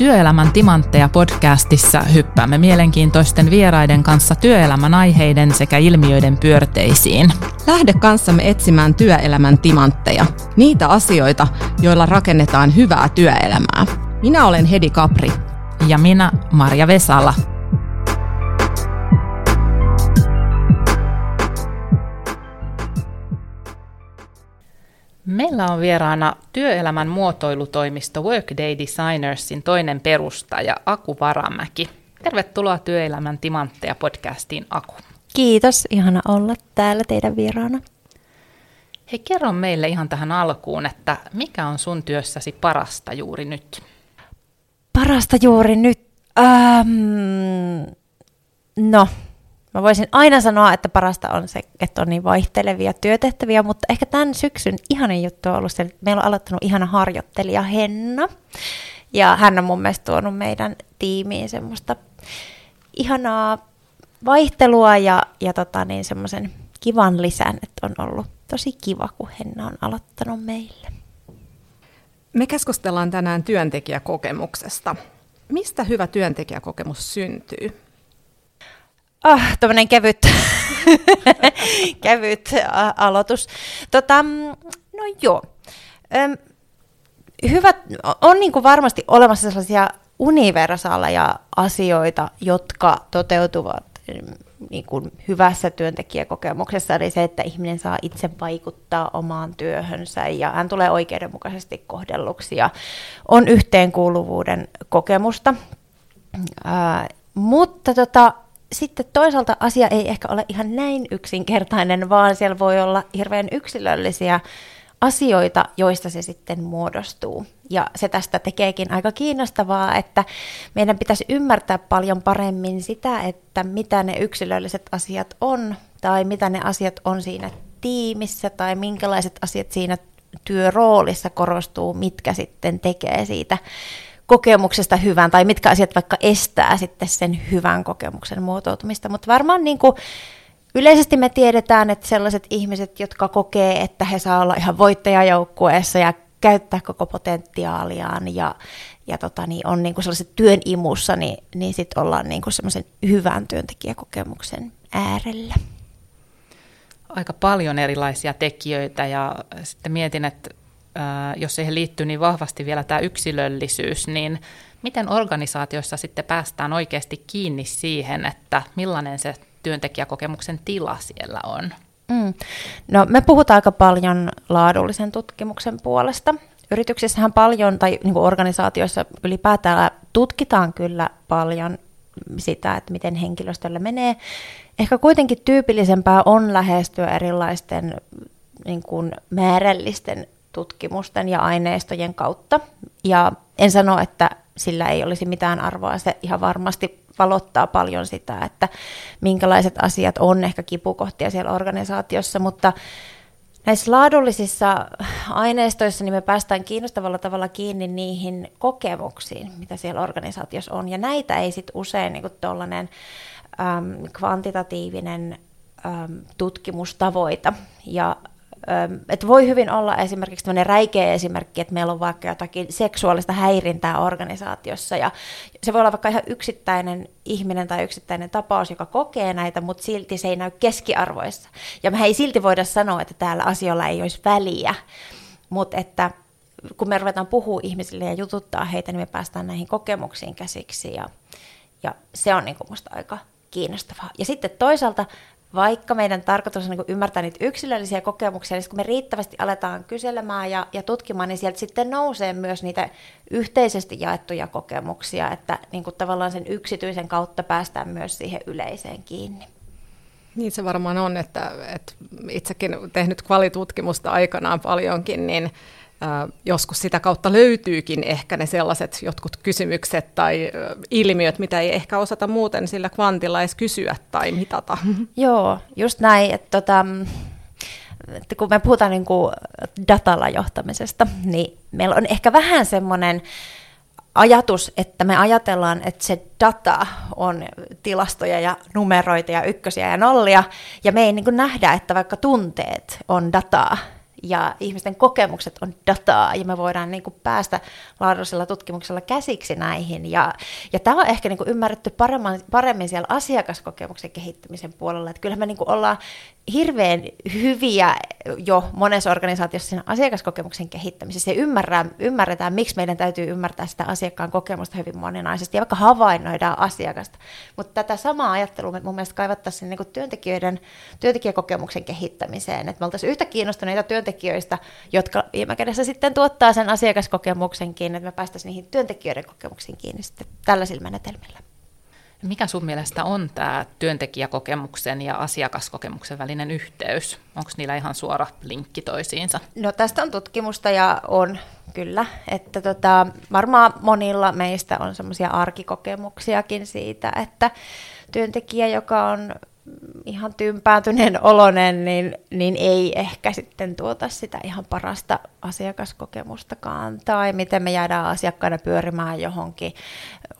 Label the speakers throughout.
Speaker 1: Työelämän timantteja podcastissa hyppäämme mielenkiintoisten vieraiden kanssa työelämän aiheiden sekä ilmiöiden pyörteisiin.
Speaker 2: Lähde kanssamme etsimään työelämän timantteja, niitä asioita, joilla rakennetaan hyvää työelämää. Minä olen Hedi Kapri.
Speaker 1: Ja minä Marja Vesala. Meillä on vieraana työelämän muotoilutoimisto Workday Designersin toinen perustaja Aku Varamäki. Tervetuloa Työelämän timantteja podcastiin Aku.
Speaker 3: Kiitos, ihana olla täällä teidän vieraana.
Speaker 1: Hei, kerro meille ihan tähän alkuun, että mikä on sun työssäsi parasta juuri nyt?
Speaker 3: Parasta juuri nyt? Ähm, no, Mä voisin aina sanoa, että parasta on se, että on niin vaihtelevia työtehtäviä, mutta ehkä tämän syksyn ihanin juttu on ollut se, että meillä on aloittanut ihana harjoittelija Henna. Ja hän on mun mielestä tuonut meidän tiimiin semmoista ihanaa vaihtelua ja, ja tota niin, semmoisen kivan lisän, että on ollut tosi kiva, kun Henna on aloittanut meille.
Speaker 2: Me keskustellaan tänään työntekijäkokemuksesta. Mistä hyvä työntekijäkokemus syntyy?
Speaker 3: Ah, tämmöinen kevyt, kevyt a- aloitus. Tota, no joo. Öm, hyvät, on niin kuin varmasti olemassa sellaisia universaaleja asioita, jotka toteutuvat niin kuin hyvässä työntekijäkokemuksessa, eli se, että ihminen saa itse vaikuttaa omaan työhönsä ja hän tulee oikeudenmukaisesti kohdelluksi ja on yhteenkuuluvuuden kokemusta. Ää, mutta tota, sitten toisaalta asia ei ehkä ole ihan näin yksinkertainen, vaan siellä voi olla hirveän yksilöllisiä asioita, joista se sitten muodostuu. Ja se tästä tekeekin aika kiinnostavaa, että meidän pitäisi ymmärtää paljon paremmin sitä, että mitä ne yksilölliset asiat on, tai mitä ne asiat on siinä tiimissä, tai minkälaiset asiat siinä työroolissa korostuu, mitkä sitten tekee siitä kokemuksesta hyvän, tai mitkä asiat vaikka estää sitten sen hyvän kokemuksen muotoutumista. Mutta varmaan niin kuin yleisesti me tiedetään, että sellaiset ihmiset, jotka kokee, että he saa olla ihan voittajajoukkueessa ja käyttää koko potentiaaliaan ja, ja tota, niin on niin kuin sellaiset työn imussa, niin, niin sitten ollaan niin kuin semmoisen hyvän työntekijäkokemuksen äärellä.
Speaker 1: Aika paljon erilaisia tekijöitä ja sitten mietin, että jos siihen liittyy niin vahvasti vielä tämä yksilöllisyys, niin miten organisaatioissa sitten päästään oikeasti kiinni siihen, että millainen se työntekijäkokemuksen tila siellä on? Mm.
Speaker 3: No, me puhutaan aika paljon laadullisen tutkimuksen puolesta. Yrityksissähän paljon, tai niin kuin organisaatioissa ylipäätään tutkitaan kyllä paljon sitä, että miten henkilöstöllä menee. Ehkä kuitenkin tyypillisempää on lähestyä erilaisten niin kuin määrällisten tutkimusten ja aineistojen kautta. Ja en sano, että sillä ei olisi mitään arvoa. Se ihan varmasti valottaa paljon sitä, että minkälaiset asiat on ehkä kipukohtia siellä organisaatiossa, mutta näissä laadullisissa aineistoissa niin me päästään kiinnostavalla tavalla kiinni niihin kokemuksiin, mitä siellä organisaatiossa on. Ja näitä ei sitten usein niin tuollainen kvantitatiivinen äm, tutkimus tavoita. Ja että voi hyvin olla esimerkiksi tämmöinen räikeä esimerkki, että meillä on vaikka jotakin seksuaalista häirintää organisaatiossa ja se voi olla vaikka ihan yksittäinen ihminen tai yksittäinen tapaus, joka kokee näitä, mutta silti se ei näy keskiarvoissa. Ja me ei silti voida sanoa, että täällä asioilla ei olisi väliä, mutta että kun me ruvetaan puhua ihmisille ja jututtaa heitä, niin me päästään näihin kokemuksiin käsiksi ja, ja se on niin kuin musta aika kiinnostavaa. Ja sitten toisaalta vaikka meidän tarkoitus on niin ymmärtää niitä yksilöllisiä kokemuksia, niin kun me riittävästi aletaan kyselemään ja, ja tutkimaan, niin sieltä sitten nousee myös niitä yhteisesti jaettuja kokemuksia, että niin kuin tavallaan sen yksityisen kautta päästään myös siihen yleiseen kiinni.
Speaker 2: Niin se varmaan on, että, että itsekin tehnyt kvalitutkimusta aikanaan paljonkin, niin joskus sitä kautta löytyykin ehkä ne sellaiset jotkut kysymykset tai ilmiöt, mitä ei ehkä osata muuten sillä kvantilla edes kysyä tai mitata.
Speaker 3: Joo, just näin. Että tota, että kun me puhutaan niin kuin datalla johtamisesta, niin meillä on ehkä vähän semmoinen ajatus, että me ajatellaan, että se data on tilastoja ja numeroita ja ykkösiä ja nollia, ja me ei niin kuin nähdä, että vaikka tunteet on dataa, ja ihmisten kokemukset on dataa ja me voidaan niin kuin päästä laadullisella tutkimuksella käsiksi näihin. Ja, ja tämä on ehkä niin kuin ymmärretty paremmin, paremmin siellä asiakaskokemuksen kehittämisen puolella. Että kyllähän me niin kuin ollaan hirveän hyviä jo monessa organisaatiossa siinä asiakaskokemuksen kehittämisessä ja ymmärretään, ymmärretään, miksi meidän täytyy ymmärtää sitä asiakkaan kokemusta hyvin moninaisesti ja vaikka havainnoidaan asiakasta. Mutta tätä samaa ajattelua me mun mielestä kaivattaisiin niin työntekijöiden työntekijäkokemuksen kehittämiseen, että me oltaisiin yhtä kiinnostuneita työntekijöistä, jotka viime kädessä sitten tuottaa sen asiakaskokemuksenkin, että me päästäisiin niihin työntekijöiden kokemuksiin kiinni sitten tällaisilla menetelmillä.
Speaker 1: Mikä sun mielestä on tämä työntekijäkokemuksen ja asiakaskokemuksen välinen yhteys? Onko niillä ihan suora linkki toisiinsa?
Speaker 3: No tästä on tutkimusta ja on kyllä, että tota, varmaan monilla meistä on semmoisia arkikokemuksiakin siitä, että työntekijä, joka on ihan tympääntyneen olonen, niin, niin ei ehkä sitten tuota sitä ihan parasta asiakaskokemustakaan. Tai miten me jäädään asiakkaana pyörimään johonkin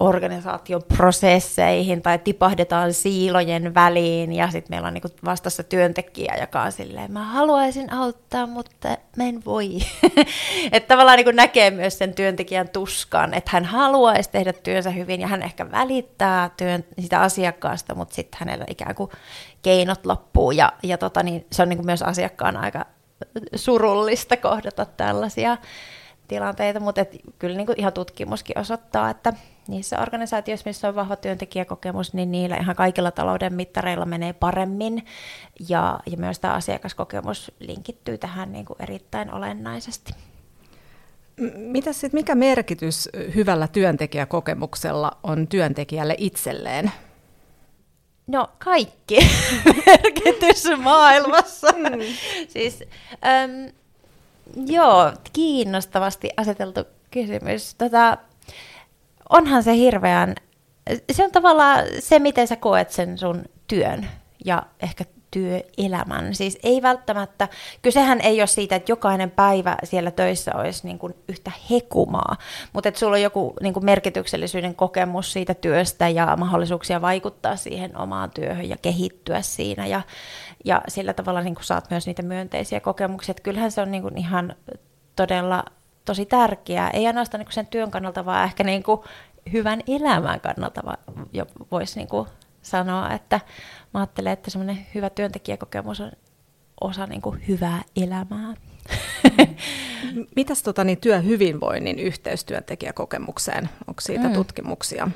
Speaker 3: organisaation prosesseihin tai tipahdetaan siilojen väliin ja sitten meillä on niinku vastassa työntekijä, joka on silleen, mä haluaisin auttaa, mutta mä en voi. että tavallaan niinku näkee myös sen työntekijän tuskan, että hän haluaisi tehdä työnsä hyvin ja hän ehkä välittää työn, sitä asiakkaasta, mutta sitten hänellä ikään kuin keinot loppuu ja, ja tota, niin se on niinku myös asiakkaan aika surullista kohdata tällaisia tilanteita, mutta et kyllä niin kuin ihan tutkimuskin osoittaa, että niissä organisaatioissa, missä on vahva työntekijäkokemus, niin niillä ihan kaikilla talouden mittareilla menee paremmin. Ja, ja myös tämä asiakaskokemus linkittyy tähän niin kuin erittäin olennaisesti.
Speaker 2: Mitä sit, mikä merkitys hyvällä työntekijäkokemuksella on työntekijälle itselleen?
Speaker 3: No kaikki merkitys maailmassa. Mm. siis, äm, joo, kiinnostavasti aseteltu kysymys. Tota, onhan se hirveän, se on tavallaan se, miten sä koet sen sun työn ja ehkä työelämän. Siis ei välttämättä, kysehän ei ole siitä, että jokainen päivä siellä töissä olisi niin kuin yhtä hekumaa, mutta että sulla on joku niin kuin merkityksellisyyden kokemus siitä työstä ja mahdollisuuksia vaikuttaa siihen omaan työhön ja kehittyä siinä ja, ja sillä tavalla niin kuin saat myös niitä myönteisiä kokemuksia. Että kyllähän se on niin kuin ihan todella tosi tärkeää, ei ainoastaan niin sen työn kannalta, vaan ehkä niin kuin hyvän elämän kannalta voisi niin kuin sanoa, että mä ajattelen, että semmoinen hyvä työntekijäkokemus on osa niin kuin hyvää elämää.
Speaker 2: Mitäs tota, niin työhyvinvoinnin yhteys työntekijäkokemukseen? Onko siitä mm. tutkimuksia?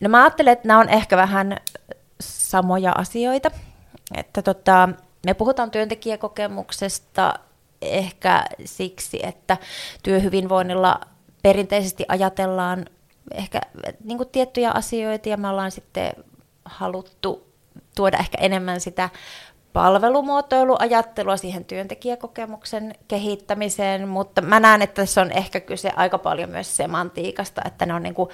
Speaker 3: No mä ajattelen, että nämä on ehkä vähän samoja asioita. Että tota, me puhutaan työntekijäkokemuksesta ehkä siksi, että työhyvinvoinnilla perinteisesti ajatellaan ehkä niin kuin tiettyjä asioita ja me ollaan sitten haluttu tuoda ehkä enemmän sitä palvelumuotoiluajattelua siihen työntekijäkokemuksen kehittämiseen, mutta mä näen, että tässä on ehkä kyse aika paljon myös semantiikasta, että ne on niin kuin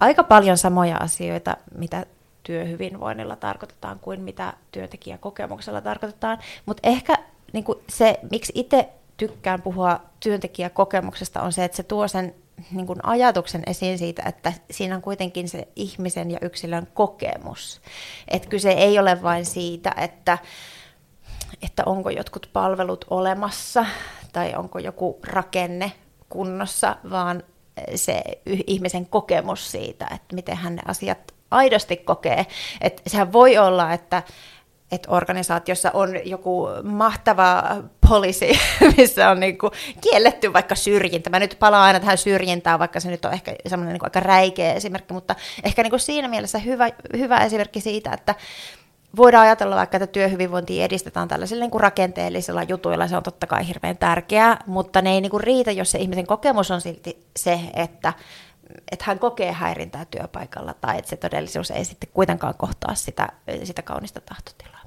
Speaker 3: aika paljon samoja asioita, mitä työhyvinvoinnilla tarkoitetaan kuin mitä työntekijäkokemuksella tarkoitetaan, mutta ehkä niin kuin se, miksi itse tykkään puhua työntekijäkokemuksesta, on se, että se tuo sen niin kuin ajatuksen esiin siitä, että siinä on kuitenkin se ihmisen ja yksilön kokemus. Että kyse ei ole vain siitä, että, että onko jotkut palvelut olemassa tai onko joku rakenne kunnossa, vaan se ihmisen kokemus siitä, että miten hän ne asiat aidosti kokee. Että sehän voi olla, että että organisaatiossa on joku mahtava policy, missä on niin kuin kielletty vaikka syrjintä. Mä nyt palaan aina tähän syrjintään, vaikka se nyt on ehkä semmoinen niin aika räikeä esimerkki, mutta ehkä niin kuin siinä mielessä hyvä, hyvä esimerkki siitä, että voidaan ajatella vaikka, että työhyvinvointia edistetään tällaisilla niin kuin rakenteellisilla jutuilla, se on totta kai hirveän tärkeää, mutta ne ei niin kuin riitä, jos se ihmisen kokemus on silti se, että että hän kokee häirintää työpaikalla tai että se todellisuus ei sitten kuitenkaan kohtaa sitä, sitä kaunista tahtotilaa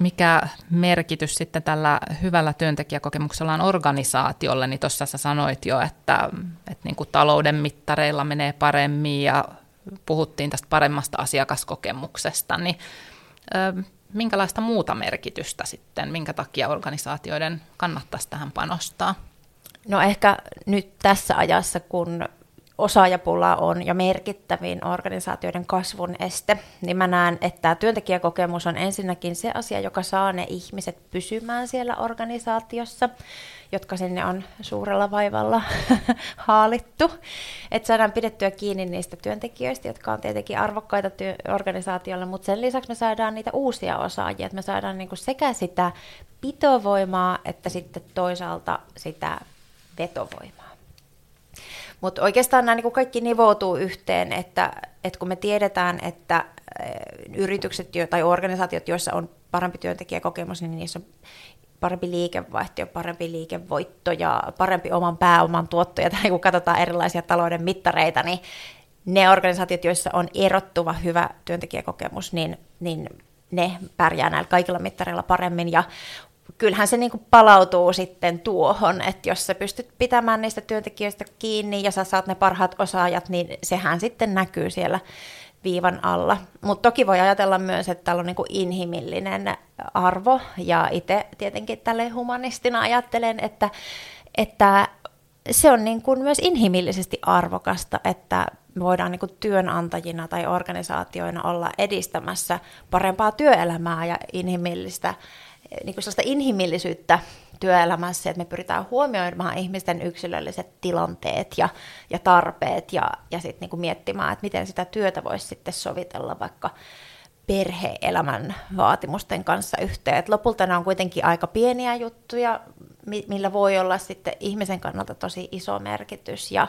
Speaker 1: mikä merkitys sitten tällä hyvällä työntekijäkokemuksella on organisaatiolle, niin tuossa sä sanoit jo, että, että niin kuin talouden mittareilla menee paremmin ja puhuttiin tästä paremmasta asiakaskokemuksesta, niin ö, minkälaista muuta merkitystä sitten, minkä takia organisaatioiden kannattaisi tähän panostaa?
Speaker 3: No ehkä nyt tässä ajassa, kun osaajapula on jo merkittävin organisaatioiden kasvun este, niin mä näen, että työntekijäkokemus on ensinnäkin se asia, joka saa ne ihmiset pysymään siellä organisaatiossa, jotka sinne on suurella vaivalla haalittu. Että saadaan pidettyä kiinni niistä työntekijöistä, jotka on tietenkin arvokkaita työ- organisaatiolle, mutta sen lisäksi me saadaan niitä uusia osaajia, että me saadaan niinku sekä sitä pitovoimaa että sitten toisaalta sitä vetovoimaa. Mutta oikeastaan nämä niin kaikki nivoutuu yhteen, että, että kun me tiedetään, että eh, yritykset tai organisaatiot, joissa on parempi työntekijäkokemus, niin niissä on parempi liikevaihto ja parempi liikevoitto ja parempi oman pääoman tuotto. Ja kun katsotaan erilaisia talouden mittareita, niin ne organisaatiot, joissa on erottuva hyvä työntekijäkokemus, niin, niin ne pärjää näillä kaikilla mittareilla paremmin. Ja kyllähän se niin kuin palautuu sitten tuohon, että jos sä pystyt pitämään niistä työntekijöistä kiinni ja sä saat ne parhaat osaajat, niin sehän sitten näkyy siellä viivan alla. Mutta toki voi ajatella myös, että täällä on niin inhimillinen arvo, ja itse tietenkin tälle humanistina ajattelen, että, että se on niin kuin myös inhimillisesti arvokasta, että me voidaan niin kuin työnantajina tai organisaatioina olla edistämässä parempaa työelämää ja inhimillistä niin kuin sellaista inhimillisyyttä työelämässä, että me pyritään huomioimaan ihmisten yksilölliset tilanteet ja, ja tarpeet ja, ja sitten niin miettimään, että miten sitä työtä voisi sitten sovitella vaikka perhe-elämän vaatimusten kanssa yhteen. Et lopulta ne on kuitenkin aika pieniä juttuja, millä voi olla sitten ihmisen kannalta tosi iso merkitys ja,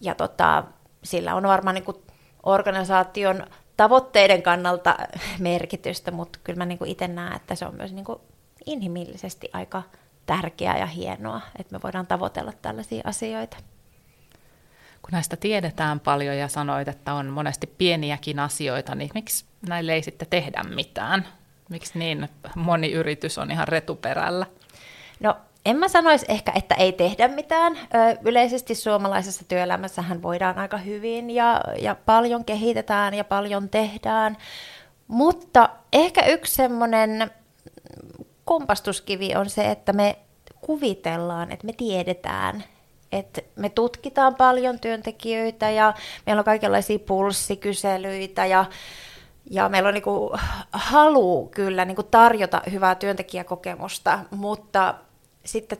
Speaker 3: ja tota, sillä on varmaan niin kuin organisaation tavoitteiden kannalta merkitystä, mutta kyllä mä niin itse näen, että se on myös niin kuin inhimillisesti aika tärkeää ja hienoa, että me voidaan tavoitella tällaisia asioita.
Speaker 1: Kun näistä tiedetään paljon ja sanoit, että on monesti pieniäkin asioita, niin miksi näille ei sitten tehdä mitään? Miksi niin moni yritys on ihan retuperällä?
Speaker 3: No en mä sanoisi ehkä, että ei tehdä mitään. Yleisesti suomalaisessa työelämässähän voidaan aika hyvin ja, ja paljon kehitetään ja paljon tehdään. Mutta ehkä yksi semmoinen kompastuskivi on se, että me kuvitellaan, että me tiedetään, että me tutkitaan paljon työntekijöitä ja meillä on kaikenlaisia pulssikyselyitä ja, ja meillä on niin halu kyllä niin tarjota hyvää työntekijäkokemusta, mutta sitten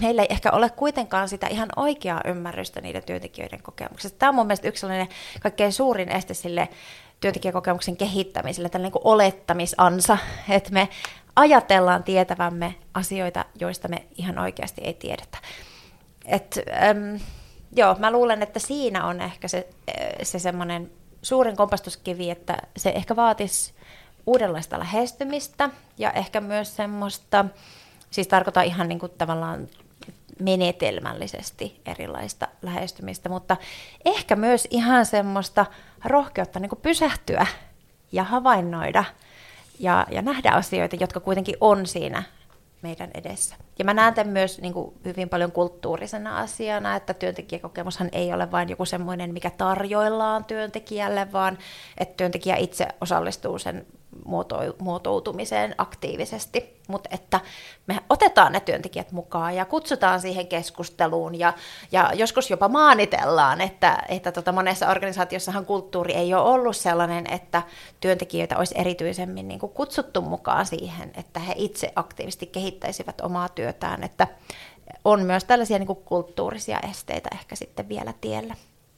Speaker 3: meillä ei ehkä ole kuitenkaan sitä ihan oikeaa ymmärrystä niiden työntekijöiden kokemuksesta. Tämä on mun mielestä yksi sellainen kaikkein suurin este sille työntekijäkokemuksen kehittämiselle, tällainen niin olettamisansa, että me ajatellaan tietävämme asioita, joista me ihan oikeasti ei tiedetä. Et, äm, joo, mä luulen, että siinä on ehkä se, se semmoinen suurin kompastuskivi, että se ehkä vaatisi uudenlaista lähestymistä ja ehkä myös semmoista, siis tarkoitan ihan niin kuin tavallaan menetelmällisesti erilaista lähestymistä, mutta ehkä myös ihan semmoista rohkeutta niin kuin pysähtyä ja havainnoida ja, ja nähdä asioita, jotka kuitenkin on siinä meidän edessä. Ja mä näen tämän myös niin kuin hyvin paljon kulttuurisena asiana, että työntekijäkokemushan ei ole vain joku semmoinen, mikä tarjoillaan työntekijälle, vaan että työntekijä itse osallistuu sen muotoutumiseen aktiivisesti, mutta että me otetaan ne työntekijät mukaan ja kutsutaan siihen keskusteluun ja, ja joskus jopa maanitellaan, että, että tota monessa organisaatiossahan kulttuuri ei ole ollut sellainen, että työntekijöitä olisi erityisemmin niin kuin kutsuttu mukaan siihen, että he itse aktiivisesti kehittäisivät omaa työtään, että on myös tällaisia niin kuin kulttuurisia esteitä ehkä sitten vielä tiellä.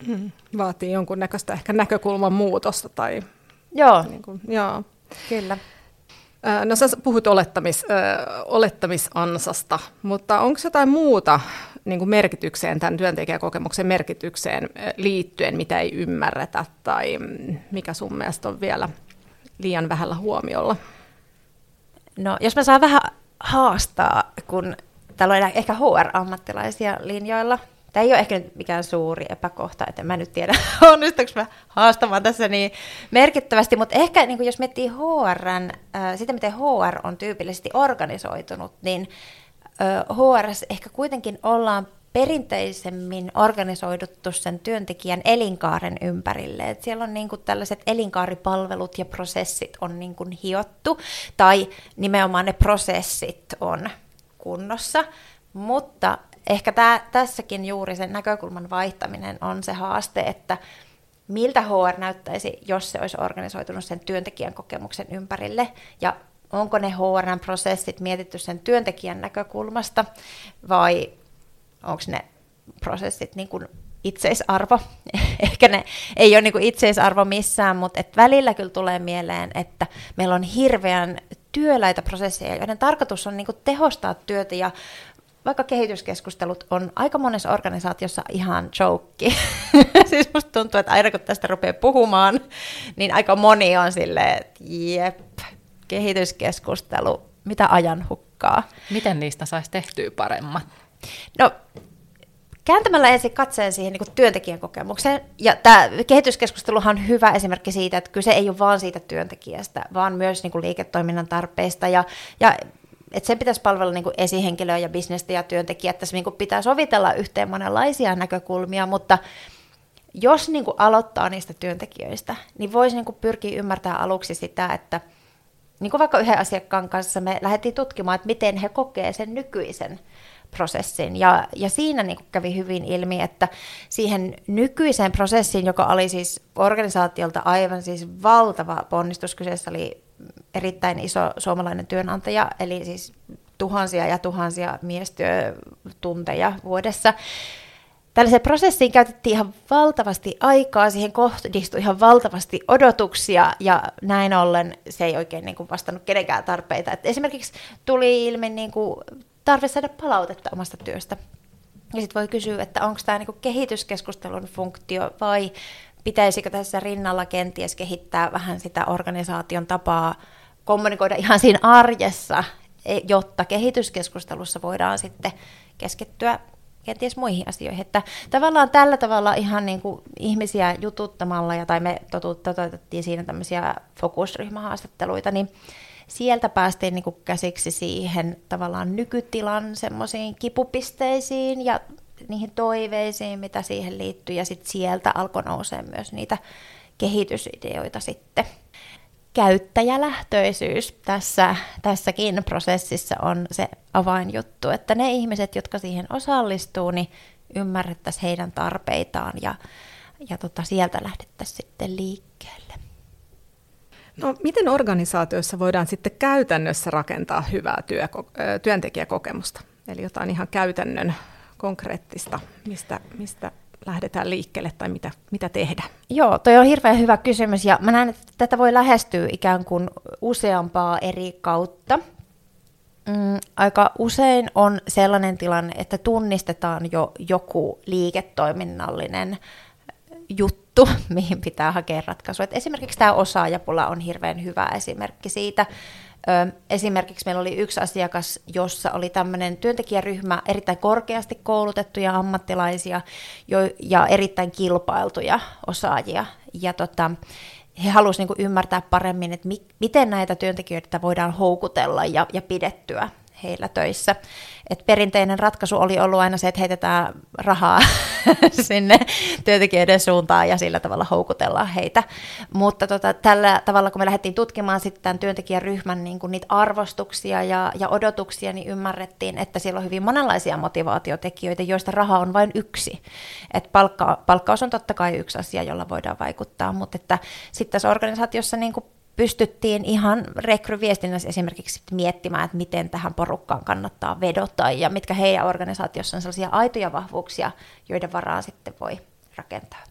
Speaker 2: Mm, vaatii jonkunnäköistä ehkä näkökulman muutosta tai...
Speaker 3: Joo.
Speaker 2: Niin kuin, joo.
Speaker 3: Kyllä.
Speaker 2: No sä puhut olettamis, äh, olettamisansasta, mutta onko jotain muuta niin kuin merkitykseen, tämän työntekijäkokemuksen merkitykseen liittyen, mitä ei ymmärretä tai mikä sun mielestä on vielä liian vähällä huomiolla?
Speaker 3: No jos mä saan vähän haastaa, kun täällä on ehkä HR-ammattilaisia linjoilla, Tämä ei ole ehkä nyt mikään suuri epäkohta, että mä nyt tiedä, onnistuinko mä haastamaan tässä niin merkittävästi, mutta ehkä niin jos miettii HR, äh, sitä miten HR on tyypillisesti organisoitunut, niin äh, ehkä kuitenkin ollaan perinteisemmin organisoiduttu sen työntekijän elinkaaren ympärille. Et siellä on niin kuin tällaiset elinkaaripalvelut ja prosessit on niin kuin hiottu, tai nimenomaan ne prosessit on kunnossa, mutta ehkä tää, tässäkin juuri sen näkökulman vaihtaminen on se haaste, että miltä HR näyttäisi, jos se olisi organisoitunut sen työntekijän kokemuksen ympärille, ja onko ne HR-prosessit mietitty sen työntekijän näkökulmasta, vai onko ne prosessit niin kuin itseisarvo. Ehkä ne ei ole niin itseisarvo missään, mutta et välillä kyllä tulee mieleen, että meillä on hirveän työläitä prosesseja, joiden tarkoitus on niin tehostaa työtä ja vaikka kehityskeskustelut on aika monessa organisaatiossa ihan joke. siis musta tuntuu, että aina kun tästä rupeaa puhumaan, niin aika moni on silleen, että jep, kehityskeskustelu, mitä ajan hukkaa.
Speaker 1: Miten niistä saisi tehtyä paremmat?
Speaker 3: No, kääntämällä ensin katseen siihen niin työntekijän kokemukseen, ja tämä kehityskeskusteluhan on hyvä esimerkki siitä, että kyse ei ole vain siitä työntekijästä, vaan myös niin liiketoiminnan tarpeista, ja, ja että sen pitäisi palvella niin kuin esihenkilöä ja bisnestä ja työntekijät, tässä niin kuin pitää sovitella yhteen monenlaisia näkökulmia, mutta jos niin kuin aloittaa niistä työntekijöistä, niin voisi niin kuin pyrkiä ymmärtämään aluksi sitä, että niin kuin vaikka yhden asiakkaan kanssa me lähdettiin tutkimaan, että miten he kokee sen nykyisen prosessin. Ja, ja siinä niin kuin kävi hyvin ilmi, että siihen nykyiseen prosessiin, joka oli siis organisaatiolta aivan siis valtava ponnistus, kyseessä oli erittäin iso suomalainen työnantaja, eli siis tuhansia ja tuhansia miestyötunteja vuodessa. Tällaiseen prosessiin käytettiin ihan valtavasti aikaa, siihen kohdistui ihan valtavasti odotuksia ja näin ollen se ei oikein niin kuin vastannut kenenkään tarpeita. Et esimerkiksi tuli ilmi niin kuin tarve saada palautetta omasta työstä. Ja sitten voi kysyä, että onko tämä niinku kehityskeskustelun funktio vai pitäisikö tässä rinnalla kenties kehittää vähän sitä organisaation tapaa kommunikoida ihan siinä arjessa, e, jotta kehityskeskustelussa voidaan sitten keskittyä kenties muihin asioihin. Että tavallaan tällä tavalla ihan niin kuin ihmisiä jututtamalla, ja, tai me toteutettiin siinä tämmöisiä fokusryhmähaastatteluita, niin sieltä päästiin niin kuin käsiksi siihen tavallaan nykytilan semmoisiin kipupisteisiin ja niihin toiveisiin, mitä siihen liittyy, ja sitten sieltä alkoi nousee myös niitä kehitysideoita sitten. Käyttäjälähtöisyys tässä, tässäkin prosessissa on se avainjuttu, että ne ihmiset, jotka siihen osallistuu, niin ymmärrettäisiin heidän tarpeitaan ja, ja tota, sieltä lähdettäisiin sitten liikkeelle.
Speaker 2: No, miten organisaatioissa voidaan sitten käytännössä rakentaa hyvää työ, työntekijäkokemusta? Eli jotain ihan käytännön konkreettista, mistä, mistä lähdetään liikkeelle tai mitä, mitä tehdä?
Speaker 3: Joo, toi on hirveän hyvä kysymys ja mä näen, että tätä voi lähestyä ikään kuin useampaa eri kautta. Mm, aika usein on sellainen tilanne, että tunnistetaan jo joku liiketoiminnallinen juttu, mihin pitää hakea ratkaisua. Esimerkiksi tämä osaajapula on hirveän hyvä esimerkki siitä. Esimerkiksi meillä oli yksi asiakas, jossa oli tämmöinen työntekijäryhmä, erittäin korkeasti koulutettuja ammattilaisia ja erittäin kilpailtuja osaajia. Ja tota, he halusivat niinku ymmärtää paremmin, että mi- miten näitä työntekijöitä voidaan houkutella ja, ja pidettyä heillä töissä. Et perinteinen ratkaisu oli ollut aina se, että heitetään rahaa sinne työntekijöiden suuntaan ja sillä tavalla houkutellaan heitä. Mutta tota, tällä tavalla, kun me lähdettiin tutkimaan sitten tämän työntekijäryhmän niin kuin niitä arvostuksia ja, ja odotuksia, niin ymmärrettiin, että siellä on hyvin monenlaisia motivaatiotekijöitä, joista raha on vain yksi. Et palkka, palkkaus on totta kai yksi asia, jolla voidaan vaikuttaa, mutta että sitten tässä organisaatiossa niin kuin pystyttiin ihan rekryviestinnässä esimerkiksi miettimään, että miten tähän porukkaan kannattaa vedota ja mitkä heidän organisaatiossa on sellaisia aitoja vahvuuksia, joiden varaan sitten voi rakentaa.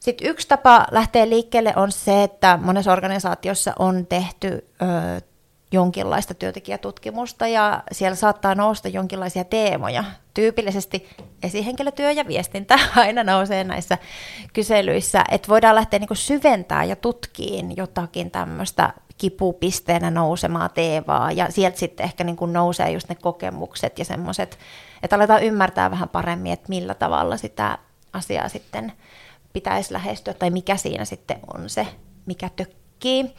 Speaker 3: Sitten yksi tapa lähteä liikkeelle on se, että monessa organisaatiossa on tehty ö, jonkinlaista työntekijätutkimusta ja siellä saattaa nousta jonkinlaisia teemoja. Tyypillisesti esihenkilötyö ja viestintä aina nousee näissä kyselyissä, että voidaan lähteä niin syventää ja tutkiin jotakin tämmöistä kipupisteenä nousemaa teevaa ja sieltä sitten ehkä niin nousee just ne kokemukset ja semmoiset, että aletaan ymmärtää vähän paremmin, että millä tavalla sitä asiaa sitten pitäisi lähestyä tai mikä siinä sitten on se, mikä tökkii.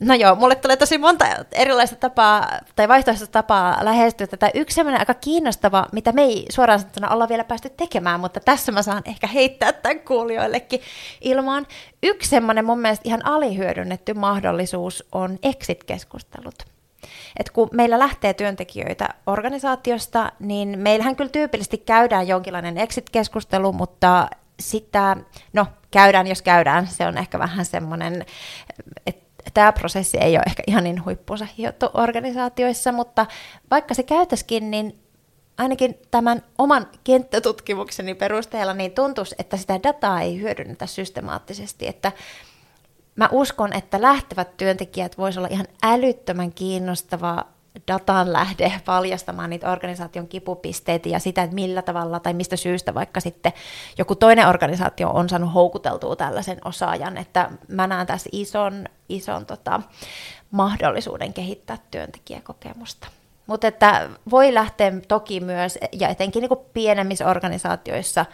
Speaker 3: No joo, mulle tulee tosi monta erilaista tapaa tai vaihtoehtoista tapaa lähestyä tätä. Yksi semmoinen aika kiinnostava, mitä me ei suoraan sanottuna olla vielä päästy tekemään, mutta tässä mä saan ehkä heittää tämän kuulijoillekin ilmaan. Yksi semmoinen mun mielestä ihan alihyödynnetty mahdollisuus on exit-keskustelut. että kun meillä lähtee työntekijöitä organisaatiosta, niin meillähän kyllä tyypillisesti käydään jonkinlainen exit-keskustelu, mutta sitä, no käydään jos käydään, se on ehkä vähän semmoinen, että tämä prosessi ei ole ehkä ihan niin huippuunsa hiottu organisaatioissa, mutta vaikka se käytäisikin, niin ainakin tämän oman kenttätutkimukseni perusteella niin tuntuisi, että sitä dataa ei hyödynnetä systemaattisesti, että mä uskon, että lähtevät työntekijät voisivat olla ihan älyttömän kiinnostava datan lähde paljastamaan niitä organisaation kipupisteitä ja sitä, että millä tavalla tai mistä syystä vaikka sitten joku toinen organisaatio on saanut houkuteltua tällaisen osaajan, että mä näen tässä ison, ison tota, mahdollisuuden kehittää työntekijäkokemusta. Mutta että voi lähteä toki myös, ja etenkin niin kuin pienemmissä organisaatioissa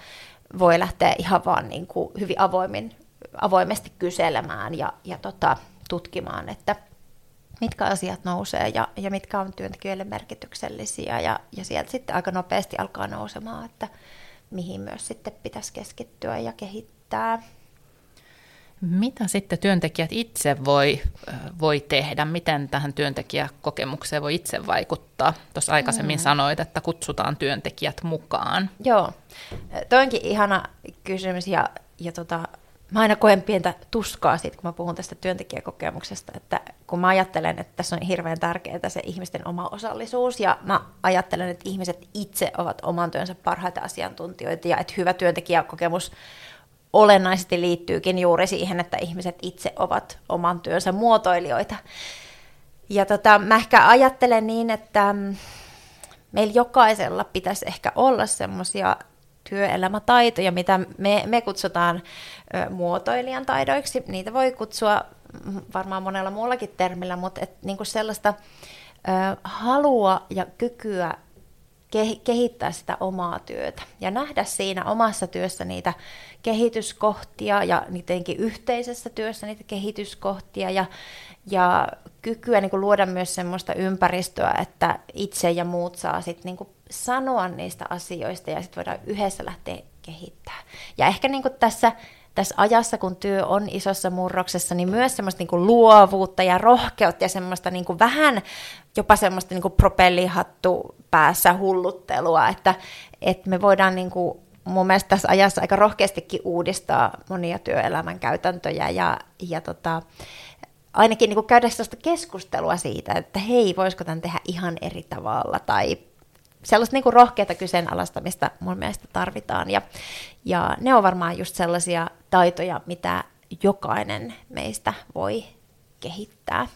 Speaker 3: voi lähteä ihan vaan niin kuin hyvin avoimin, avoimesti kyselemään ja, ja tota, tutkimaan, että mitkä asiat nousee ja, ja mitkä on työntekijöille merkityksellisiä. Ja, ja sieltä sitten aika nopeasti alkaa nousemaan, että mihin myös sitten pitäisi keskittyä ja kehittää.
Speaker 1: Mitä sitten työntekijät itse voi, voi tehdä? Miten tähän työntekijäkokemukseen voi itse vaikuttaa? Tuossa aikaisemmin mm. sanoit, että kutsutaan työntekijät mukaan.
Speaker 3: Joo, toinkin ihana kysymys ja, ja tota, mä aina koen pientä tuskaa siitä, kun mä puhun tästä työntekijäkokemuksesta, että kun mä ajattelen, että tässä on hirveän tärkeää se ihmisten oma osallisuus, ja mä ajattelen, että ihmiset itse ovat oman työnsä parhaita asiantuntijoita, ja että hyvä työntekijäkokemus olennaisesti liittyykin juuri siihen, että ihmiset itse ovat oman työnsä muotoilijoita. Ja tota, mä ehkä ajattelen niin, että mm, meillä jokaisella pitäisi ehkä olla semmoisia työelämätaitoja, mitä me, me kutsutaan ö, muotoilijan taidoiksi. Niitä voi kutsua varmaan monella muullakin termillä, mutta et, niinku sellaista ö, halua ja kykyä kehittää sitä omaa työtä ja nähdä siinä omassa työssä niitä kehityskohtia ja niidenkin yhteisessä työssä niitä kehityskohtia ja, ja kykyä niin kuin luoda myös semmoista ympäristöä, että itse ja muut saa sitten niin sanoa niistä asioista ja sitten voidaan yhdessä lähteä kehittämään. Ja ehkä niin kuin tässä, tässä ajassa, kun työ on isossa murroksessa, niin myös semmoista niin kuin luovuutta ja rohkeutta ja semmoista niin kuin vähän jopa semmoista niin kuin propellihattu päässä hulluttelua, että, että me voidaan niin kuin mun mielestä tässä ajassa aika rohkeastikin uudistaa monia työelämän käytäntöjä ja, ja tota, ainakin niin kuin käydä sellaista keskustelua siitä, että hei, voisiko tämän tehdä ihan eri tavalla tai sellaista niin kuin rohkeata kyseenalaistamista mun mielestä tarvitaan. Ja, ja ne on varmaan just sellaisia taitoja, mitä jokainen meistä voi kehittää.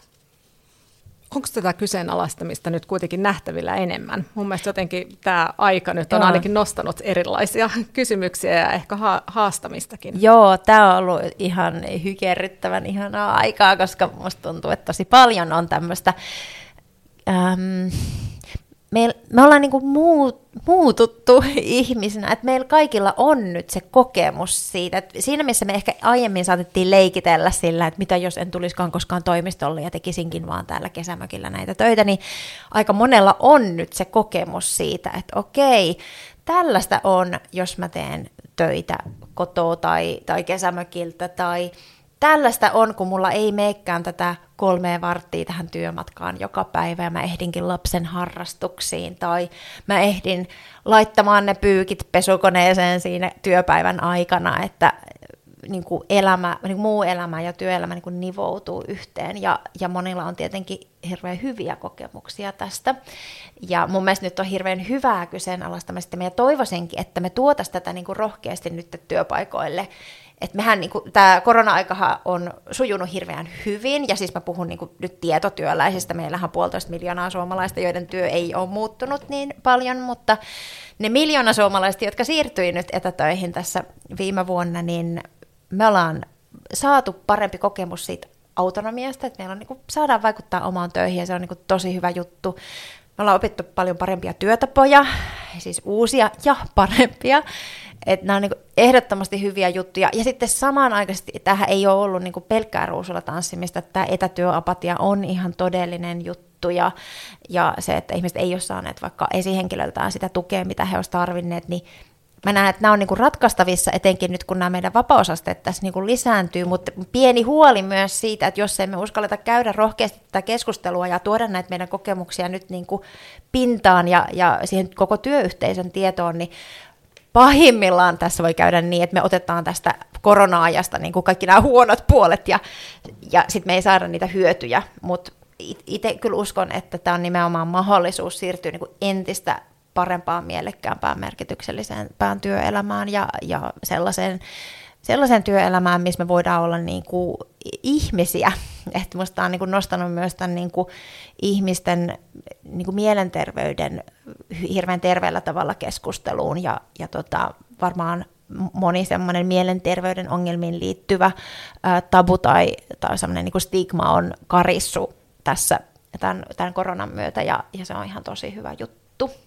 Speaker 2: Onko tätä kyseenalaistamista nyt kuitenkin nähtävillä enemmän? Mun mielestä jotenkin tämä aika nyt on Joo. ainakin nostanut erilaisia kysymyksiä ja ehkä ha- haastamistakin.
Speaker 3: Joo, tämä on ollut ihan hykerryttävän ihanaa aikaa, koska musta tuntuu, että tosi paljon on tämmöistä... Ähm, me, me ollaan niin kuin muut, muututtu ihmisinä, että meillä kaikilla on nyt se kokemus siitä, että siinä missä me ehkä aiemmin saatettiin leikitellä sillä, että mitä jos en tulisikaan koskaan toimistolle ja tekisinkin vaan täällä kesämökillä näitä töitä, niin aika monella on nyt se kokemus siitä, että okei, tällaista on, jos mä teen töitä kotoa tai, tai kesämökiltä tai tällaista on, kun mulla ei meekään tätä kolmea varttia tähän työmatkaan joka päivä ja mä ehdinkin lapsen harrastuksiin tai mä ehdin laittamaan ne pyykit pesukoneeseen siinä työpäivän aikana, että niin kuin elämä, niin kuin muu elämä ja työelämä niin kuin nivoutuu yhteen ja, ja monilla on tietenkin hirveän hyviä kokemuksia tästä. Ja mun mielestä nyt on hirveän hyvää kyseenalaistamista. Ja toivoisinkin, että me tuotaisiin tätä niin kuin rohkeasti nyt työpaikoille et mehän niin tämä korona-aikahan on sujunut hirveän hyvin, ja siis mä puhun niin kuin, nyt tietotyöläisistä, meillähän on puolitoista miljoonaa suomalaista, joiden työ ei ole muuttunut niin paljon, mutta ne miljoona suomalaista, jotka siirtyi nyt etätöihin tässä viime vuonna, niin me ollaan saatu parempi kokemus siitä autonomiasta, että meillä on, niin kuin, saadaan vaikuttaa omaan töihin, ja se on niin kuin, tosi hyvä juttu. Me ollaan opittu paljon parempia työtapoja, siis uusia ja parempia. Että nämä on niin ehdottomasti hyviä juttuja. Ja sitten samanaikaisesti tähän ei ole ollut niin pelkkää ruusulla tanssimista, että tämä etätyöapatia on ihan todellinen juttu. Ja, ja se, että ihmiset ei ole saaneet vaikka esihenkilöltään sitä tukea, mitä he olisivat tarvinneet, niin mä näen, että nämä on niin kuin ratkaistavissa, etenkin nyt kun nämä meidän vapausasteet tässä niin kuin lisääntyy, mutta pieni huoli myös siitä, että jos emme uskalleta käydä rohkeasti tätä keskustelua ja tuoda näitä meidän kokemuksia nyt niin kuin pintaan ja, ja siihen koko työyhteisön tietoon, niin pahimmillaan tässä voi käydä niin, että me otetaan tästä korona-ajasta niin kuin kaikki nämä huonot puolet ja, ja sitten me ei saada niitä hyötyjä, mutta itse kyllä uskon, että tämä on nimenomaan mahdollisuus siirtyä niin kuin entistä parempaan, mielekkäämpään, merkityksellisempään työelämään ja, ja sellaiseen, sellaiseen työelämään, missä me voidaan olla niin kuin ihmisiä. Että minusta on niin kuin nostanut myös tämän niin kuin ihmisten niin kuin mielenterveyden hirveän terveellä tavalla keskusteluun ja, ja tota, varmaan moni semmoinen mielenterveyden ongelmiin liittyvä ää, tabu tai, tai semmoinen niin stigma on karissu tässä tämän, tämän koronan myötä ja, ja se on ihan tosi hyvä juttu.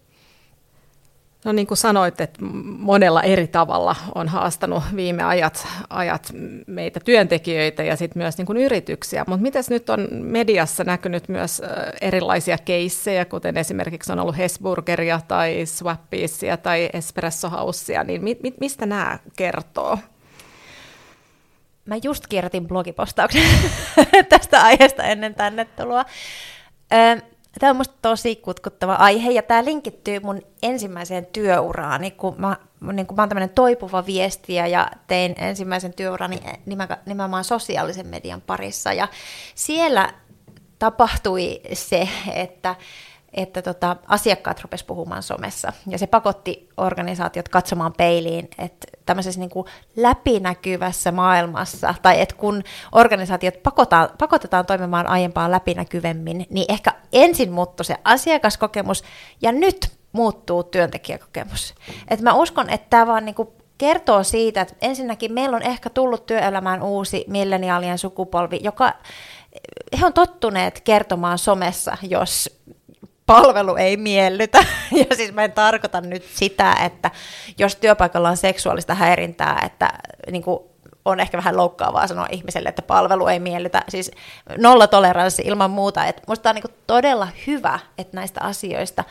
Speaker 2: No niin kuin sanoit, että monella eri tavalla on haastanut viime ajat, ajat meitä työntekijöitä ja sitten myös niin kuin yrityksiä, mutta miten nyt on mediassa näkynyt myös erilaisia keissejä, kuten esimerkiksi on ollut Hesburgeria tai Swappiisia tai Espresso Housea, niin mi- mi- mistä nämä kertoo?
Speaker 3: Mä just kirjoitin blogipostauksen tästä aiheesta ennen tänne tuloa. Tämä on minusta tosi kutkuttava aihe ja tämä linkittyy mun ensimmäiseen työuraani, kun mä, niin kun mä oon tämmöinen toipuva viestiä ja tein ensimmäisen työurani nimenomaan sosiaalisen median parissa. Ja siellä tapahtui se, että että tota, asiakkaat rupesivat puhumaan somessa. Ja se pakotti organisaatiot katsomaan peiliin, että tämmöisessä niin kuin läpinäkyvässä maailmassa, tai että kun organisaatiot pakotaan, pakotetaan toimimaan aiempaa läpinäkyvemmin, niin ehkä ensin muuttuu se asiakaskokemus, ja nyt muuttuu työntekijäkokemus. Et mä uskon, että tämä vaan niin kuin kertoo siitä, että ensinnäkin meillä on ehkä tullut työelämään uusi milleniaalien sukupolvi, joka he on tottuneet kertomaan somessa, jos palvelu ei miellytä. Ja siis mä en tarkoita nyt sitä, että jos työpaikalla on seksuaalista häirintää, että niin kuin on ehkä vähän loukkaavaa sanoa ihmiselle, että palvelu ei miellytä. Siis nolla toleranssi ilman muuta. Että musta on niin todella hyvä, että näistä asioista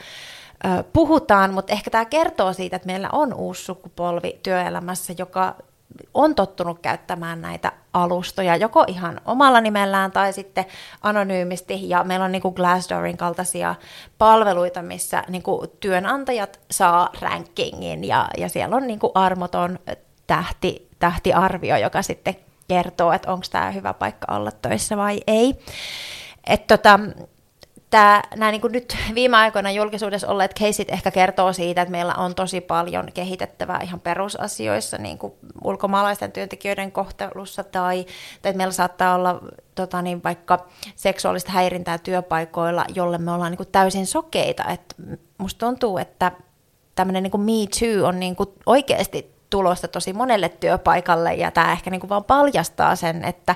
Speaker 3: puhutaan, mutta ehkä tämä kertoo siitä, että meillä on uusi sukupolvi työelämässä, joka on tottunut käyttämään näitä alustoja, joko ihan omalla nimellään tai sitten anonyymisti. Ja meillä on niin kuin Glassdoorin kaltaisia palveluita, missä niin kuin työnantajat saa rankingin ja, ja siellä on niin kuin armoton tähti, tähtiarvio, joka sitten kertoo, että onko tämä hyvä paikka olla töissä vai ei. Et tota, tämä, nämä niin nyt viime aikoina julkisuudessa olleet keisit ehkä kertoo siitä, että meillä on tosi paljon kehitettävää ihan perusasioissa, niin kuin ulkomaalaisten työntekijöiden kohtelussa, tai, tai että meillä saattaa olla tota niin, vaikka seksuaalista häirintää työpaikoilla, jolle me ollaan niin täysin sokeita. Et musta tuntuu, että tämmöinen niin Me Too on niin kuin oikeasti tulosta tosi monelle työpaikalle, ja tämä ehkä niin kuin vaan paljastaa sen, että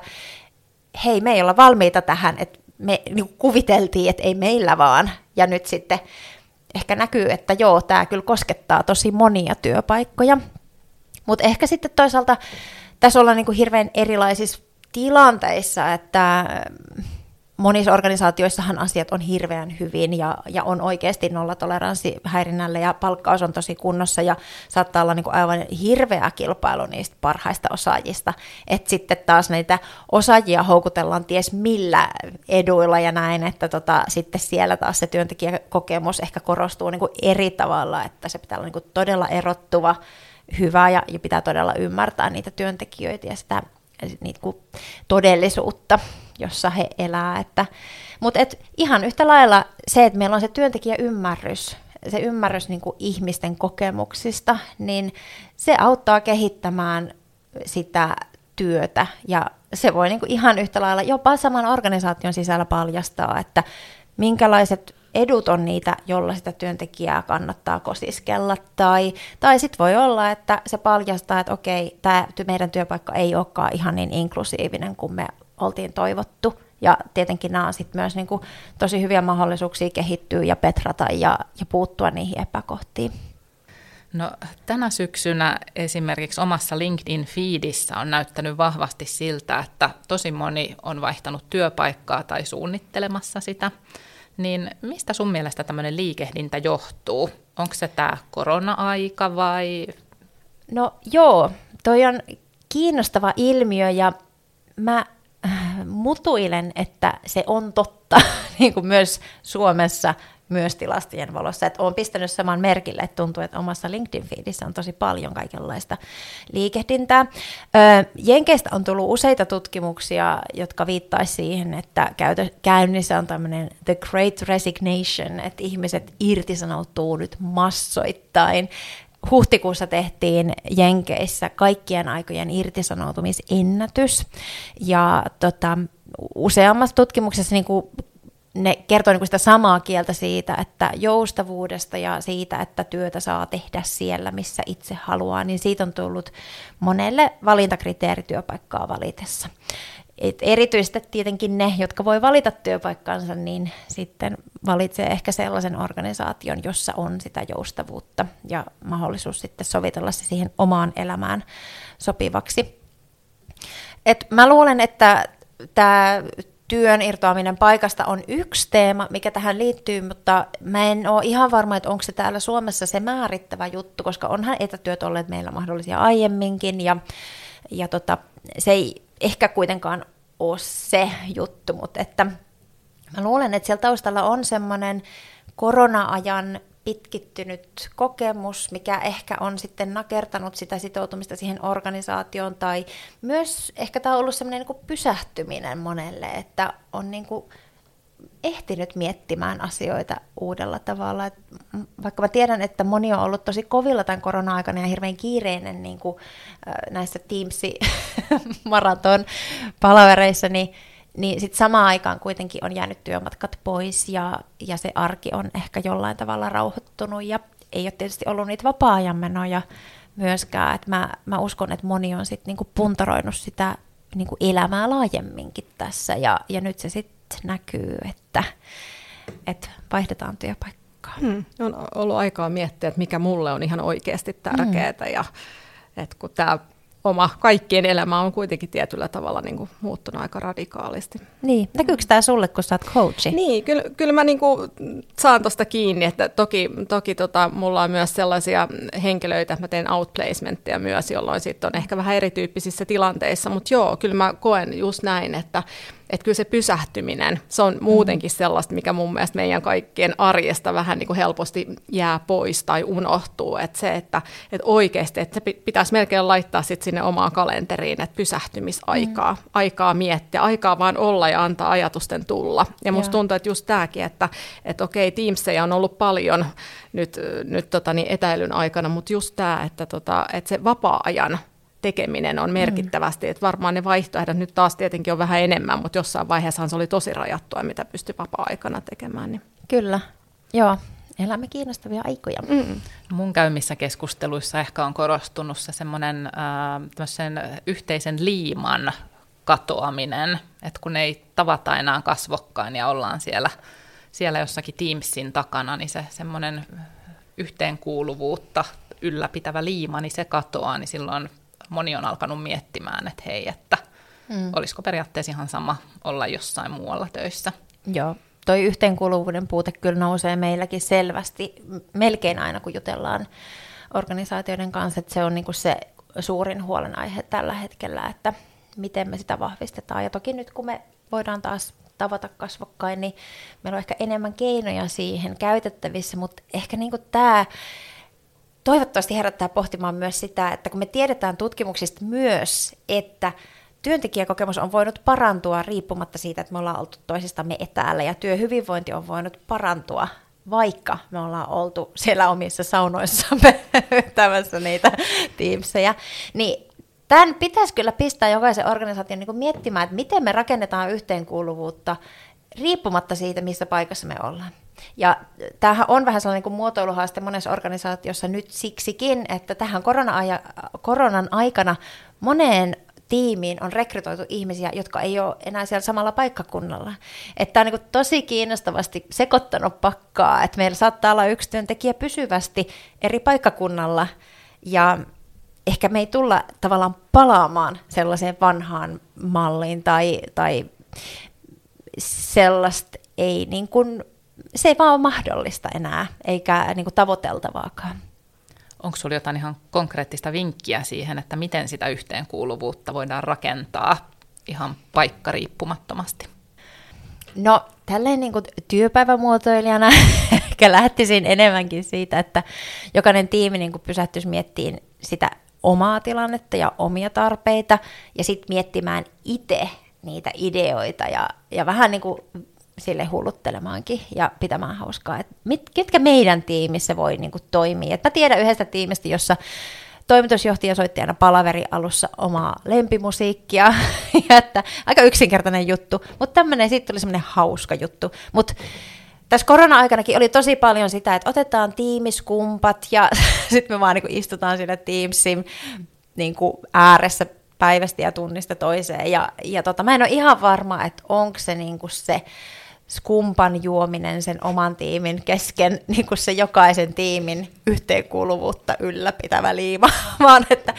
Speaker 3: hei, me ei olla valmiita tähän, että me niin kuviteltiin, että ei meillä vaan. Ja nyt sitten ehkä näkyy, että joo, tämä kyllä koskettaa tosi monia työpaikkoja. Mutta ehkä sitten toisaalta tässä ollaan niin kuin hirveän erilaisissa tilanteissa, että monissa organisaatioissahan asiat on hirveän hyvin ja, ja on oikeasti nollatoleranssi häirinnälle ja palkkaus on tosi kunnossa ja saattaa olla niin kuin aivan hirveä kilpailu niistä parhaista osaajista. Että sitten taas näitä osaajia houkutellaan ties millä eduilla ja näin, että tota, sitten siellä taas se työntekijäkokemus ehkä korostuu niin kuin eri tavalla, että se pitää olla niin kuin todella erottuva, hyvä ja, ja pitää todella ymmärtää niitä työntekijöitä ja sitä niin kuin todellisuutta jossa he elää. Että, mutta et ihan yhtä lailla se, että meillä on se työntekijäymmärrys, se ymmärrys niin kuin ihmisten kokemuksista, niin se auttaa kehittämään sitä työtä ja se voi niin kuin ihan yhtä lailla jopa saman organisaation sisällä paljastaa, että minkälaiset edut on niitä, jolla sitä työntekijää kannattaa kosiskella. Tai, tai sitten voi olla, että se paljastaa, että okei, tämä meidän työpaikka ei olekaan ihan niin inklusiivinen kuin me oltiin toivottu. Ja tietenkin nämä on sitten myös niin kuin tosi hyviä mahdollisuuksia kehittyä ja petrata ja, ja puuttua niihin epäkohtiin.
Speaker 1: No, tänä syksynä esimerkiksi omassa LinkedIn-feedissä on näyttänyt vahvasti siltä, että tosi moni on vaihtanut työpaikkaa tai suunnittelemassa sitä. Niin mistä sun mielestä tämmöinen liikehdintä johtuu? Onko se tämä korona-aika vai
Speaker 3: No joo, toi on kiinnostava ilmiö ja mä mutuilen, että se on totta niin kuin myös Suomessa myös tilastojen valossa. Että olen pistänyt saman merkille, että tuntuu, että omassa LinkedIn-feedissä on tosi paljon kaikenlaista liikehdintää. Jenkeistä on tullut useita tutkimuksia, jotka viittaisivat siihen, että käynnissä on tämmöinen the great resignation, että ihmiset irtisanoutuu nyt massoittain huhtikuussa tehtiin Jenkeissä kaikkien aikojen irtisanoutumisennätys. Ja tota, useammassa tutkimuksessa niin kuin ne kertoo niin sitä samaa kieltä siitä, että joustavuudesta ja siitä, että työtä saa tehdä siellä, missä itse haluaa, niin siitä on tullut monelle valintakriteeri työpaikkaa valitessa. Et erityisesti tietenkin ne, jotka voi valita työpaikkansa, niin sitten valitsee ehkä sellaisen organisaation, jossa on sitä joustavuutta ja mahdollisuus sitten sovitella se siihen omaan elämään sopivaksi. Et mä luulen, että tämä työn irtoaminen paikasta on yksi teema, mikä tähän liittyy, mutta mä en ole ihan varma, että onko se täällä Suomessa se määrittävä juttu, koska onhan etätyöt olleet meillä mahdollisia aiemminkin ja, ja tota, se ei ehkä kuitenkaan ole se juttu, mutta että mä luulen, että siellä taustalla on semmoinen korona-ajan pitkittynyt kokemus, mikä ehkä on sitten nakertanut sitä sitoutumista siihen organisaatioon, tai myös ehkä tämä on ollut semmoinen niin pysähtyminen monelle, että on niin kuin ehtinyt miettimään asioita uudella tavalla. Et vaikka mä tiedän, että moni on ollut tosi kovilla tämän korona-aikana ja hirveän kiireinen niin kuin, näissä Teams-maraton palavereissa, niin niin sitten samaan aikaan kuitenkin on jäänyt työmatkat pois ja, ja se arki on ehkä jollain tavalla rauhoittunut ja ei ole tietysti ollut niitä vapaa-ajanmenoja myöskään. Et mä, mä uskon, että moni on sitten niinku puntaroinut sitä niinku elämää laajemminkin tässä ja, ja nyt se sitten näkyy, että, että vaihdetaan työpaikkaa.
Speaker 2: Hmm. On ollut aikaa miettiä, että mikä mulle on ihan oikeasti tärkeää hmm. ja että kun tämä oma kaikkien elämä on kuitenkin tietyllä tavalla niin kuin muuttunut aika radikaalisti.
Speaker 3: Niin, näkyykö tämä sulle, kun sä oot coachi?
Speaker 2: Niin, kyllä, kyllä mä niin kuin saan tuosta kiinni, että toki, toki tota, mulla on myös sellaisia henkilöitä, mä teen outplacementtia myös, jolloin sitten on ehkä vähän erityyppisissä tilanteissa, mutta joo, kyllä mä koen just näin, että että kyllä se pysähtyminen, se on muutenkin mm. sellaista, mikä mun mielestä meidän kaikkien arjesta vähän niin kuin helposti jää pois tai unohtuu. Että se, että, että oikeasti, että se pitäisi melkein laittaa sit sinne omaan kalenteriin, että pysähtymisaikaa, mm. aikaa miettiä, aikaa vaan olla ja antaa ajatusten tulla. Ja musta tuntuu, että just tämäkin, että, että okei, Teamseja on ollut paljon nyt, nyt tota niin etäilyn aikana, mutta just tämä, että, tota, että se vapaa-ajan tekeminen on merkittävästi. Mm. Että varmaan ne vaihtoehdot nyt taas tietenkin on vähän enemmän, mutta jossain vaiheessa se oli tosi rajattua, mitä pystyi vapaa-aikana tekemään. Niin.
Speaker 3: Kyllä, joo. Elämme kiinnostavia aikoja. Mm.
Speaker 1: Mun käymissä keskusteluissa ehkä on korostunut se semmoinen äh, yhteisen liiman katoaminen, että kun ei tavata enää kasvokkain ja ollaan siellä, siellä jossakin Teamsin takana, niin se semmoinen yhteenkuuluvuutta ylläpitävä liima, niin se katoaa, niin silloin moni on alkanut miettimään, että hei, että mm. olisiko periaatteessa ihan sama olla jossain muualla töissä.
Speaker 3: Joo, toi yhteenkuuluvuuden puute kyllä nousee meilläkin selvästi, melkein aina kun jutellaan organisaatioiden kanssa, että se on niin kuin se suurin huolenaihe tällä hetkellä, että miten me sitä vahvistetaan. Ja toki nyt kun me voidaan taas tavata kasvokkain, niin meillä on ehkä enemmän keinoja siihen käytettävissä, mutta ehkä niin tämä toivottavasti herättää pohtimaan myös sitä, että kun me tiedetään tutkimuksista myös, että työntekijäkokemus on voinut parantua riippumatta siitä, että me ollaan oltu toisistamme etäällä ja työhyvinvointi on voinut parantua vaikka me ollaan oltu siellä omissa saunoissamme vetämässä niitä tiimsejä, niin tämän pitäisi kyllä pistää jokaisen organisaation niin miettimään, että miten me rakennetaan yhteenkuuluvuutta riippumatta siitä, missä paikassa me ollaan. Ja tämähän on vähän sellainen kuin muotoiluhaaste monessa organisaatiossa nyt siksikin, että tähän korona koronan aikana moneen tiimiin on rekrytoitu ihmisiä, jotka ei ole enää siellä samalla paikkakunnalla. Että on niin tosi kiinnostavasti sekoittanut pakkaa, että meillä saattaa olla yksi työntekijä pysyvästi eri paikkakunnalla, ja ehkä me ei tulla tavallaan palaamaan sellaiseen vanhaan malliin, tai, tai sellaista ei niin kuin se ei vaan ole mahdollista enää, eikä niin kuin tavoiteltavaakaan.
Speaker 1: onko sinulla jotain ihan konkreettista vinkkiä siihen, että miten sitä yhteenkuuluvuutta voidaan rakentaa ihan paikkariippumattomasti?
Speaker 3: No tälleen niin kuin työpäivämuotoilijana ehkä lähtisin enemmänkin siitä, että jokainen tiimi niin kuin pysähtyisi miettimään sitä omaa tilannetta ja omia tarpeita ja sitten miettimään itse niitä ideoita ja, ja vähän niin kuin sille hulluttelemaankin ja pitämään hauskaa, että mit, ketkä meidän tiimissä voi niin kuin toimia. Et mä tiedän yhdestä tiimistä, jossa toimitusjohtaja soitti aina palaveri alussa omaa lempimusiikkia, ja että aika yksinkertainen juttu, mutta tämmöinen, sitten tuli semmoinen hauska juttu, mutta tässä korona-aikanakin oli tosi paljon sitä, että otetaan tiimiskumpat ja sitten me vaan niin istutaan siinä Teamsin niin ääressä päivästä ja tunnista toiseen. Ja, ja tota, mä en ole ihan varma, että onko se niin se skumpan juominen sen oman tiimin kesken niin kuin se jokaisen tiimin yhteenkuuluvuutta ylläpitävä liima, vaan että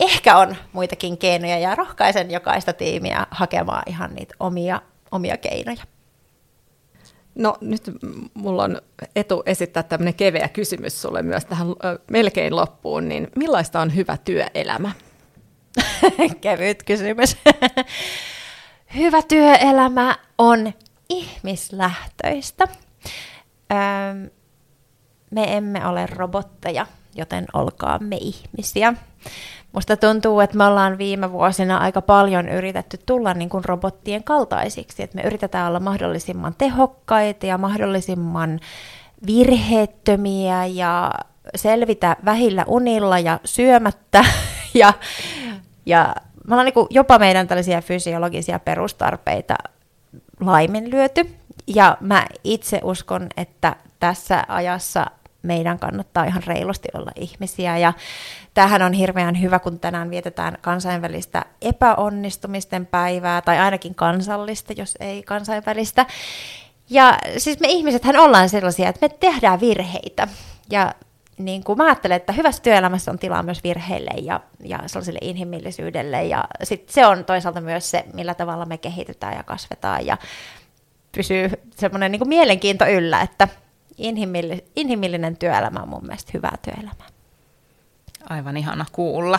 Speaker 3: ehkä on muitakin keinoja ja rohkaisen jokaista tiimiä hakemaan ihan niitä omia, omia keinoja.
Speaker 2: No nyt mulla on etu esittää tämmöinen keveä kysymys sulle myös tähän melkein loppuun, niin millaista on hyvä työelämä?
Speaker 3: Kevyt kysymys. hyvä työelämä on ihmislähtöistä. Öö, me emme ole robotteja, joten olkaamme ihmisiä. Musta tuntuu, että me ollaan viime vuosina aika paljon yritetty tulla niin kuin robottien kaltaisiksi. Että me yritetään olla mahdollisimman tehokkaita ja mahdollisimman virheettömiä ja selvitä vähillä unilla ja syömättä. ja, ja me ollaan niin jopa meidän tällaisia fysiologisia perustarpeita laiminlyöty. Ja mä itse uskon, että tässä ajassa meidän kannattaa ihan reilusti olla ihmisiä. Ja tämähän on hirveän hyvä, kun tänään vietetään kansainvälistä epäonnistumisten päivää, tai ainakin kansallista, jos ei kansainvälistä. Ja siis me ihmisethän ollaan sellaisia, että me tehdään virheitä. Ja niin kuin mä ajattelen, että hyvässä työelämässä on tilaa myös virheille ja, ja sellaiselle inhimillisyydelle. Ja sit se on toisaalta myös se, millä tavalla me kehitytään ja kasvetaan ja pysyy semmoinen niin mielenkiinto yllä, että inhimilli, inhimillinen työelämä on mun mielestä hyvää työelämää.
Speaker 1: Aivan ihana kuulla.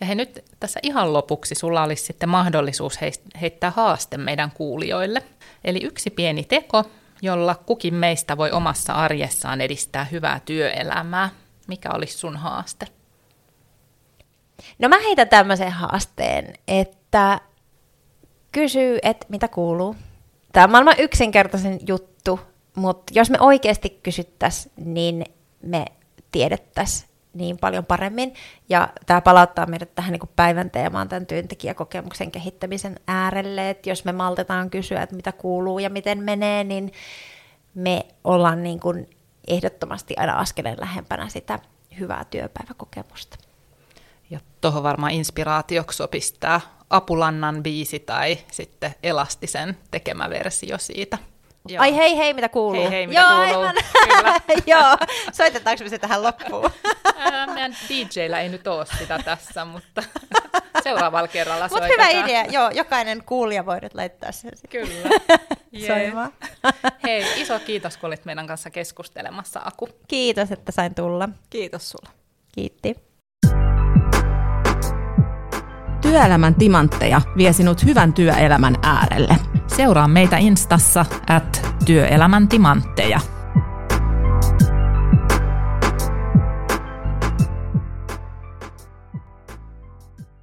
Speaker 1: Ja he nyt tässä ihan lopuksi sulla olisi sitten mahdollisuus heittää haaste meidän kuulijoille. Eli yksi pieni teko, jolla kukin meistä voi omassa arjessaan edistää hyvää työelämää. Mikä olisi sun haaste?
Speaker 3: No mä heitän tämmöisen haasteen, että kysyy, että mitä kuuluu. Tämä on maailman yksinkertaisen juttu, mutta jos me oikeasti kysyttäisiin, niin me tiedettäisiin niin paljon paremmin. Ja tämä palauttaa meidät tähän niin kuin päivän teemaan tämän työntekijäkokemuksen kehittämisen äärelle, että jos me maltetaan kysyä, että mitä kuuluu ja miten menee, niin me ollaan niin kuin ehdottomasti aina askeleen lähempänä sitä hyvää työpäiväkokemusta.
Speaker 1: Ja tuohon varmaan inspiraatioksi sopisi Apulannan biisi tai sitten Elastisen tekemä versio siitä.
Speaker 3: Joo. Ai hei hei, mitä kuuluu?
Speaker 1: Hei hei, mitä Joo, kuuluu?
Speaker 3: Kyllä. Joo, soitetaanko me se tähän loppuun?
Speaker 1: meidän DJllä ei nyt ole sitä tässä, mutta seuraavalla kerralla
Speaker 3: Mutta hyvä idea, joo, jokainen kuulija voi nyt laittaa sen
Speaker 1: Kyllä.
Speaker 3: Soimaan.
Speaker 1: Hei, iso kiitos, kun olit meidän kanssa keskustelemassa, Aku.
Speaker 3: Kiitos, että sain tulla.
Speaker 2: Kiitos sulle.
Speaker 3: Kiitti.
Speaker 2: Työelämän timantteja vie sinut hyvän työelämän äärelle.
Speaker 1: Seuraa meitä Instassa at työelämän timantteja.